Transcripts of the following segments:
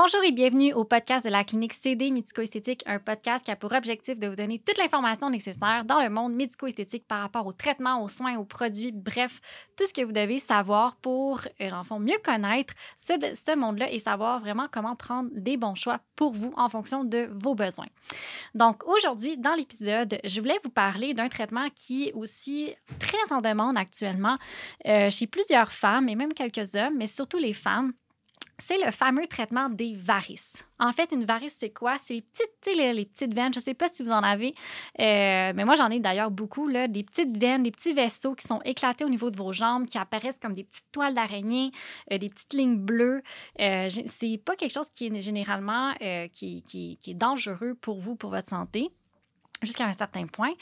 Bonjour et bienvenue au podcast de la clinique CD Médico-Esthétique, un podcast qui a pour objectif de vous donner toute l'information nécessaire dans le monde médico-esthétique par rapport aux traitements, aux soins, aux produits, bref, tout ce que vous devez savoir pour, euh, mieux connaître ce, ce monde-là et savoir vraiment comment prendre des bons choix pour vous en fonction de vos besoins. Donc aujourd'hui, dans l'épisode, je voulais vous parler d'un traitement qui est aussi très en demande actuellement euh, chez plusieurs femmes et même quelques hommes, mais surtout les femmes c'est le fameux traitement des varices. En fait, une varice, c'est quoi? C'est les petites, les, les, petites veines. Je ne sais pas si vous en avez, euh, mais moi, j'en ai d'ailleurs beaucoup, là, des petites veines, des petits vaisseaux qui sont éclatés au niveau de vos jambes, qui apparaissent comme des petites toiles d'araignée, euh, des petites lignes bleues. Euh, c'est pas quelque chose qui est généralement euh, qui, est dangereux pour vous, pour votre santé jusqu'à un certain point.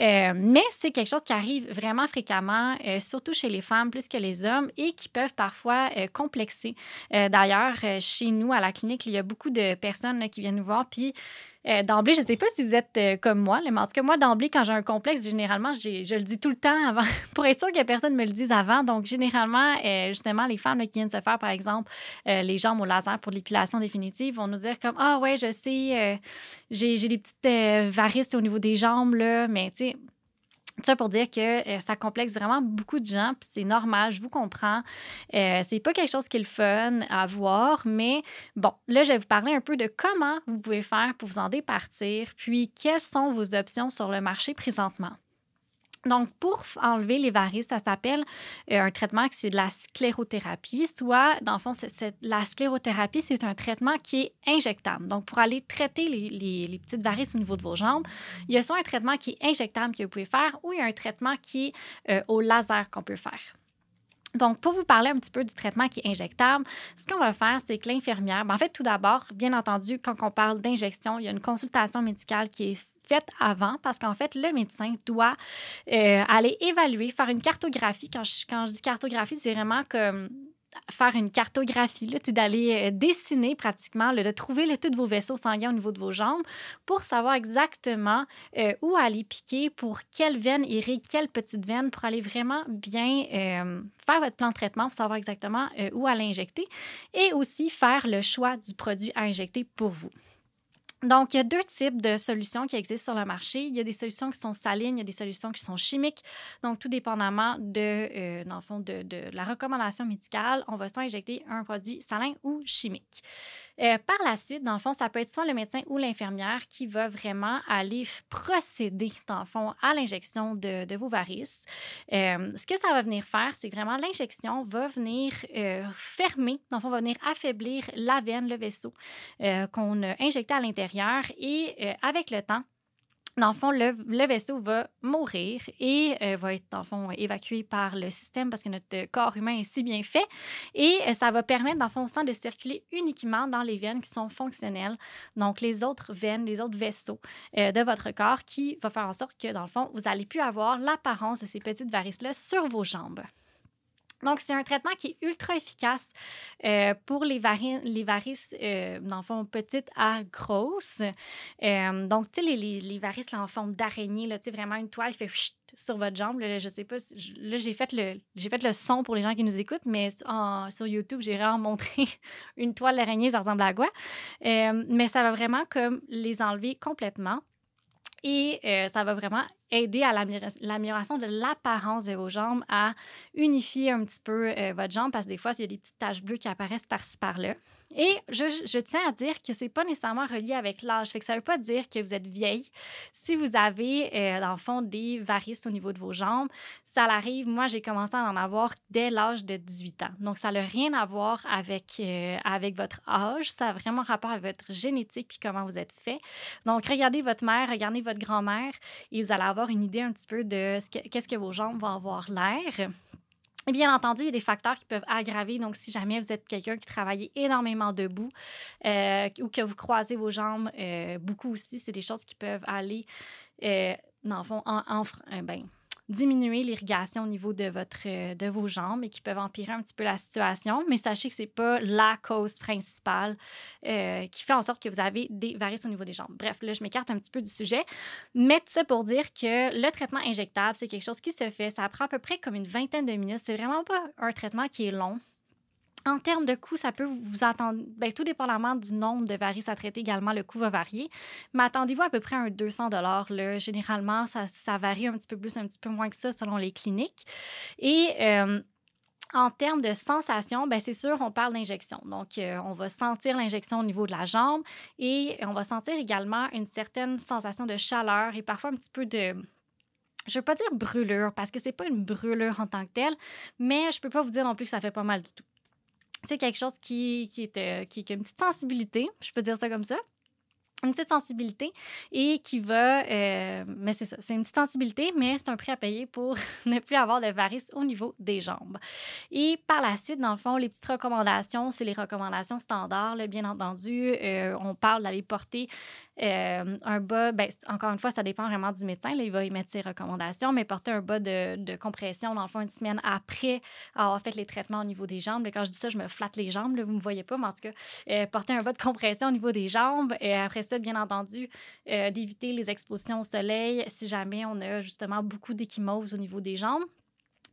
Euh, mais c'est quelque chose qui arrive vraiment fréquemment, euh, surtout chez les femmes plus que les hommes, et qui peuvent parfois euh, complexer. D'ailleurs, chez nous, à la clinique, il y a beaucoup de personnes qui viennent nous voir, puis euh, d'emblée, je ne sais pas si vous êtes euh, comme moi, mais en tout cas, moi, d'emblée, quand j'ai un complexe, généralement, je le dis tout le temps avant, pour être sûr que personne ne me le dise avant. Donc, généralement, euh, justement, les femmes qui viennent se faire, par exemple, les jambes au laser pour l'épilation définitive vont nous dire comme Ah, ouais, je sais, j'ai des petites varices au niveau des jambes, là, mais tu sais, ça pour dire que euh, ça complexe vraiment beaucoup de gens, puis c'est normal, je vous comprends. Euh, c'est pas quelque chose qui est le fun à voir, mais bon, là, je vais vous parler un peu de comment vous pouvez faire pour vous en départir, puis quelles sont vos options sur le marché présentement. Donc, pour enlever les varices, ça s'appelle euh, un traitement qui c'est de la sclérothérapie. Soit, dans le fond, la sclérothérapie, c'est un traitement qui est injectable. Donc, pour aller traiter les, petites varices au niveau de vos jambes, il y a soit un traitement qui est injectable que vous pouvez faire ou il y a un traitement qui est euh, au laser qu'on peut faire. Donc, pour vous parler un petit peu du traitement qui est injectable, ce qu'on va faire, c'est que l'infirmière, ben en fait, tout d'abord, bien entendu, quand on parle d'injection, il y a une consultation médicale qui est faite avant parce qu'en fait, le médecin doit euh, aller évaluer, faire une cartographie. Quand je, dis cartographie, c'est vraiment comme faire une cartographie, d'aller dessiner pratiquement, là, de trouver le, tous vos vaisseaux sanguins au niveau de vos jambes pour savoir exactement euh, où aller piquer, pour quelle veine irait quelle petite veine, pour aller vraiment bien euh, faire votre plan de traitement, pour savoir exactement euh, où aller injecter et aussi faire le choix du produit à injecter pour vous. Donc, il y a deux types de solutions qui existent sur le marché. Il y a des solutions qui sont salines, il y a des solutions qui sont chimiques. Donc, tout dépendamment de, euh, dans le fond, de, la recommandation médicale, on va soit injecter un produit salin ou chimique. Euh, par la suite, dans le fond, ça peut être soit le médecin ou l'infirmière qui va vraiment aller procéder, dans le fond, à l'injection de, de, vos varices. Euh, ce que ça va venir faire, c'est vraiment l'injection va venir euh, fermer, dans le fond, va venir affaiblir la veine, le vaisseau qu'on a injecté à l'intérieur et avec le temps, dans le fond, le, vaisseau va mourir et euh, va être, dans le fond, évacué par le système parce que notre corps humain est si bien fait. Et euh, ça va permettre, dans le fond, au sang de circuler uniquement dans les veines qui sont fonctionnelles. Donc, les autres veines, les autres vaisseaux euh, de votre corps qui va faire en sorte que, dans le fond, vous n'allez plus avoir l'apparence de ces petites varices-là sur vos jambes. Donc, c'est un traitement qui est ultra efficace euh, pour les, les varices, euh, dans le fond, petites à grosses. Euh, donc, tu sais, les, les, varices là, en forme d'araignée, tu sais, vraiment une toile qui fait chut, sur votre jambe. Là, je sais pas, là, j'ai fait, le, fait le son pour les gens qui nous écoutent, mais sur YouTube, j'ai vraiment montré une toile d'araignée, ça ressemble à quoi. mais ça va vraiment comme les enlever complètement. Et euh, ça va vraiment aider à l'amélioration de l'apparence de vos jambes, à unifier un petit peu euh, votre jambe, parce que des fois, il y a des petites taches bleues qui apparaissent par-ci par-là. Et je, tiens à dire que c'est pas nécessairement relié avec l'âge. Fait que ça veut pas dire que vous êtes vieille. Si vous avez, euh, dans le fond, des varices au niveau de vos jambes, ça arrive. Moi, j'ai commencé à en avoir dès l'âge de 18 ans. Donc, ça n'a rien à voir avec, euh, avec votre âge. Ça a vraiment rapport avec votre génétique puis comment vous êtes fait. Donc, regardez votre mère, regardez votre grand-mère et vous allez avoir une idée un petit peu de qu'est-ce que vos jambes vont avoir l'air. Et bien entendu, il y a des facteurs qui peuvent aggraver. Donc, si jamais vous êtes quelqu'un qui travaille énormément debout euh, ou que vous croisez vos jambes euh, beaucoup aussi, c'est des choses qui peuvent aller, euh, dans le fond, en, en ben, diminuer l'irrigation au niveau de, votre, de vos jambes et qui peuvent empirer un petit peu la situation. Mais sachez que ce n'est pas la cause principale euh, qui fait en sorte que vous avez des varices au niveau des jambes. Bref, là, je m'écarte un petit peu du sujet. Mais tout ça pour dire que le traitement injectable, c'est quelque chose qui se fait. Ça prend à peu près comme une vingtaine de minutes. C'est vraiment pas un traitement qui est long. En termes de coût, ça peut vous attendre, bien, tout dépendamment du nombre de varices à traiter également, le coût va varier. Mais attendez-vous à peu près un 200 là. Généralement, ça, varie un petit peu plus, un petit peu moins que ça selon les cliniques. Et euh, en termes de sensation, ben c'est sûr, on parle d'injection. Donc, euh, on va sentir l'injection au niveau de la jambe et on va sentir également une certaine sensation de chaleur et parfois un petit peu de, je ne veux pas dire brûlure parce que c'est pas une brûlure en tant que telle, mais je peux pas vous dire non plus que ça fait pas mal du tout c'est quelque chose qui, est, euh, une petite sensibilité, je peux dire ça comme ça une petite sensibilité et qui va, euh, mais c'est ça, c'est une petite sensibilité, mais c'est un prix à payer pour ne plus avoir de varices au niveau des jambes. Et par la suite, dans le fond, les petites recommandations, c'est les recommandations standards, bien entendu. Euh, on parle d'aller porter euh, un bas, ben, encore une fois, ça dépend vraiment du médecin, là, il va émettre ses recommandations, mais porter un bas de, de, compression, dans le fond, une semaine après avoir fait les traitements au niveau des jambes. quand je dis ça, je me flatte les jambes, là, vous ne me voyez pas, mais en tout cas, porter un bas de compression au niveau des jambes, et après bien entendu, euh, d'éviter les expositions au soleil si jamais on a justement beaucoup d'échymose au niveau des jambes.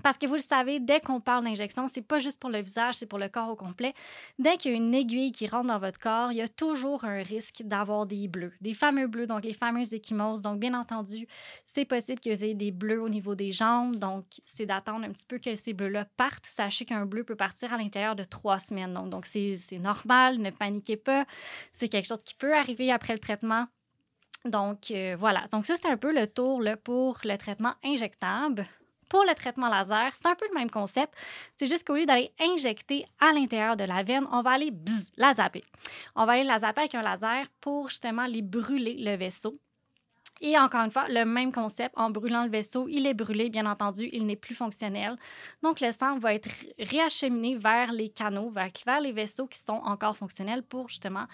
Parce que vous le savez, dès qu'on parle d'injection, c'est pas juste pour le visage, c'est pour le corps au complet. Dès qu'il y a une aiguille qui rentre dans votre corps, il y a toujours un risque d'avoir des bleus, des fameux bleus, donc les fameuses échymoses. Donc, bien entendu, c'est possible que vous ayez des bleus au niveau des jambes. Donc, c'est d'attendre un petit peu que ces bleus-là partent. Sachez qu'un bleu peut partir à l'intérieur de trois semaines. Donc, donc c'est normal, ne paniquez pas. C'est quelque chose qui peut arriver après le traitement. Donc, euh, voilà. Donc, ça, c'est un peu le tour là, pour le traitement injectable. Pour le traitement laser, c'est un peu le même concept. C'est juste qu'au lieu d'aller injecter à l'intérieur de la veine, on va aller bzz, la zapper. On va aller la zapper avec un laser pour justement aller brûler le vaisseau. Et encore une fois, le même concept, en brûlant le vaisseau, il est brûlé, bien entendu, il n'est plus fonctionnel. Donc, le sang va être réacheminé vers les canaux, vers, les vaisseaux qui sont encore fonctionnels pour justement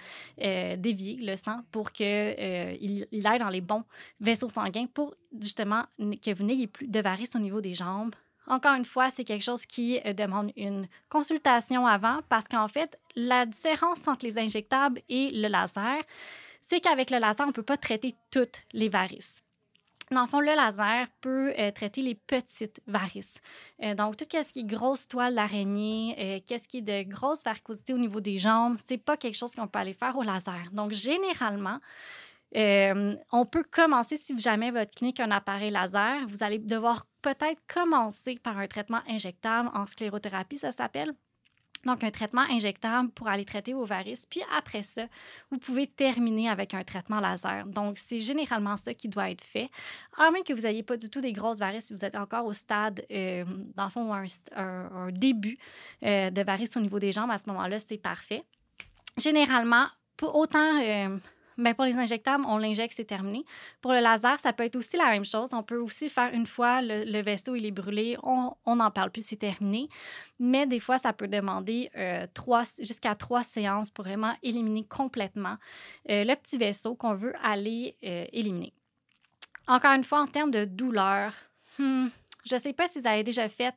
euh, dévier le sang pour qu'il euh, il aille dans les bons vaisseaux sanguins pour justement que vous n'ayez plus de varices au niveau des jambes, encore une fois, c'est quelque chose qui euh, demande une consultation avant parce qu'en fait, la différence entre les injectables et le laser, c'est qu'avec le laser, on ne peut pas traiter toutes les varices. Dans le fond, le laser peut euh, traiter les petites varices. Euh, donc, tout ce qui est grosse toile d'araignée, euh, qu'est-ce qui est de grosse varicosité au niveau des jambes, c'est pas quelque chose qu'on peut aller faire au laser. Donc, généralement, on peut commencer, si jamais votre clinique a un appareil laser, vous allez devoir peut-être commencer par un traitement injectable en sclérothérapie, ça s'appelle. Donc, un traitement injectable pour aller traiter vos varices. Puis après ça, vous pouvez terminer avec un traitement laser. Donc, c'est généralement ça qui doit être fait. À moins que vous n'ayez pas du tout des grosses varices, si vous êtes encore au stade, euh, dans le fond, un, un, début euh, de varices au niveau des jambes, à ce moment-là, c'est parfait. Généralement, autant... Euh, Bien, pour les injectables, on l'injecte, c'est terminé. Pour le laser, ça peut être aussi la même chose. On peut aussi faire une fois le, vaisseau il est brûlé, on n'en parle plus, c'est terminé. Mais des fois, ça peut demander euh, jusqu'à trois séances pour vraiment éliminer complètement euh, le petit vaisseau qu'on veut aller euh, éliminer. Encore une fois, en termes de douleur, hmm, je ne sais pas si vous avez déjà fait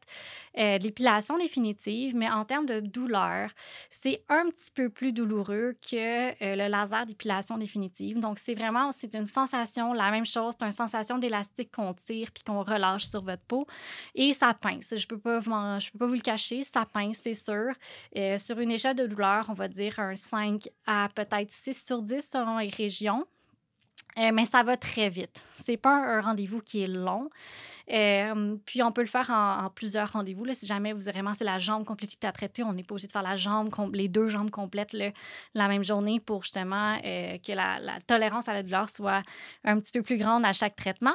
euh, l'épilation définitive, mais en termes de douleur, c'est un petit peu plus douloureux que euh, le laser d'épilation définitive. Donc, c'est vraiment, c'est une sensation, la même chose, c'est une sensation d'élastique qu'on tire puis qu'on relâche sur votre peau. Et ça pince. Je ne peux, pas vous, peux pas vous le cacher, ça pince, c'est sûr. Euh, sur une échelle de douleur, on va dire un 5 à peut-être 6 sur 10 selon les régions. Mais ça va très vite. C'est pas un rendez-vous qui est long. Euh, puis on peut le faire en, plusieurs rendez-vous. Si jamais vous vraiment c'est la jambe complète à traiter, on n'est pas obligé de faire la jambe, les deux jambes complètes la même journée pour justement euh, que la, la tolérance à la douleur soit un petit peu plus grande à chaque traitement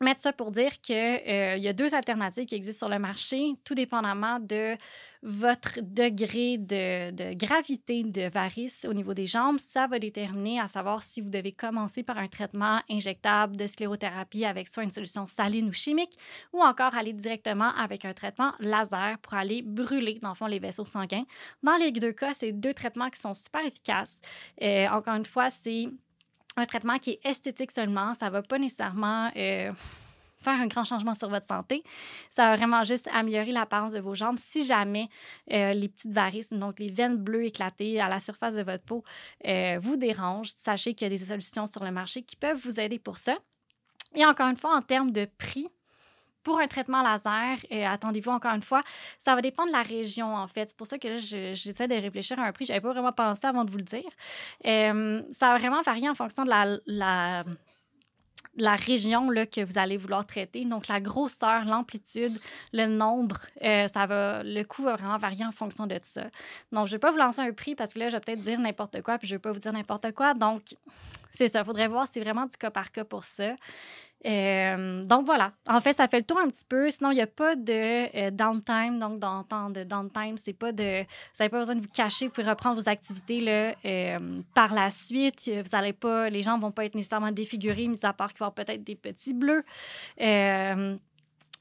mettre ça pour dire qu'il euh, y a deux alternatives qui existent sur le marché, tout dépendamment de votre degré de, gravité de varice au niveau des jambes. Ça va déterminer à savoir si vous devez commencer par un traitement injectable de sclérothérapie avec soit une solution saline ou chimique, ou encore aller directement avec un traitement laser pour aller brûler, dans le fond, les vaisseaux sanguins. Dans les deux cas, c'est deux traitements qui sont super efficaces. Euh, encore une fois, c'est un traitement qui est esthétique seulement. Ça ne va pas nécessairement euh, faire un grand changement sur votre santé. Ça va vraiment juste améliorer l'apparence de vos jambes. Si jamais euh, les petites varices, donc les veines bleues éclatées à la surface de votre peau, euh, vous dérangent, sachez qu'il y a des solutions sur le marché qui peuvent vous aider pour ça. Et encore une fois, en termes de prix, pour un traitement laser, euh, attendez-vous encore une fois, ça va dépendre de la région, en fait. C'est pour ça que j'essaie de réfléchir à un prix. Je n'avais pas vraiment pensé avant de vous le dire. Ça va vraiment varier en fonction de la, la la région là, que vous allez vouloir traiter. Donc, la grosseur, l'amplitude, le nombre, euh, ça va, le coût va vraiment varier en fonction de ça. Donc, je ne vais pas vous lancer un prix parce que là, je vais peut-être dire n'importe quoi, puis je ne vais pas vous dire n'importe quoi. Donc, c'est ça. Il faudrait voir, c'est vraiment du cas par cas pour ça. Euh, donc voilà, en fait, ça fait le tour un petit peu. Sinon, il n'y a pas de euh, downtime. Donc, dans temps de downtime, c'est pas de. Vous n'avez pas besoin de vous cacher pour reprendre vos activités là, euh, par la suite. Vous allez pas, les gens ne vont pas être nécessairement défigurés, mis à part qu'il va y avoir peut-être des petits bleus.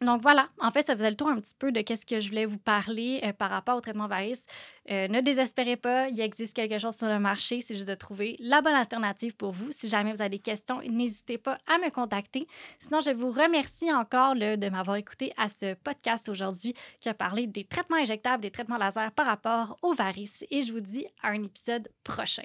Donc voilà, en fait, ça faisait le tour un petit peu de qu'est-ce que je voulais vous parler euh, par rapport au traitement Varis. Euh, ne désespérez pas, il existe quelque chose sur le marché, c'est juste de trouver la bonne alternative pour vous. Si jamais vous avez des questions, n'hésitez pas à me contacter. Sinon, je vous remercie encore de m'avoir écouté à ce podcast aujourd'hui qui a parlé des traitements injectables, des traitements laser par rapport aux varices et je vous dis à un épisode prochain.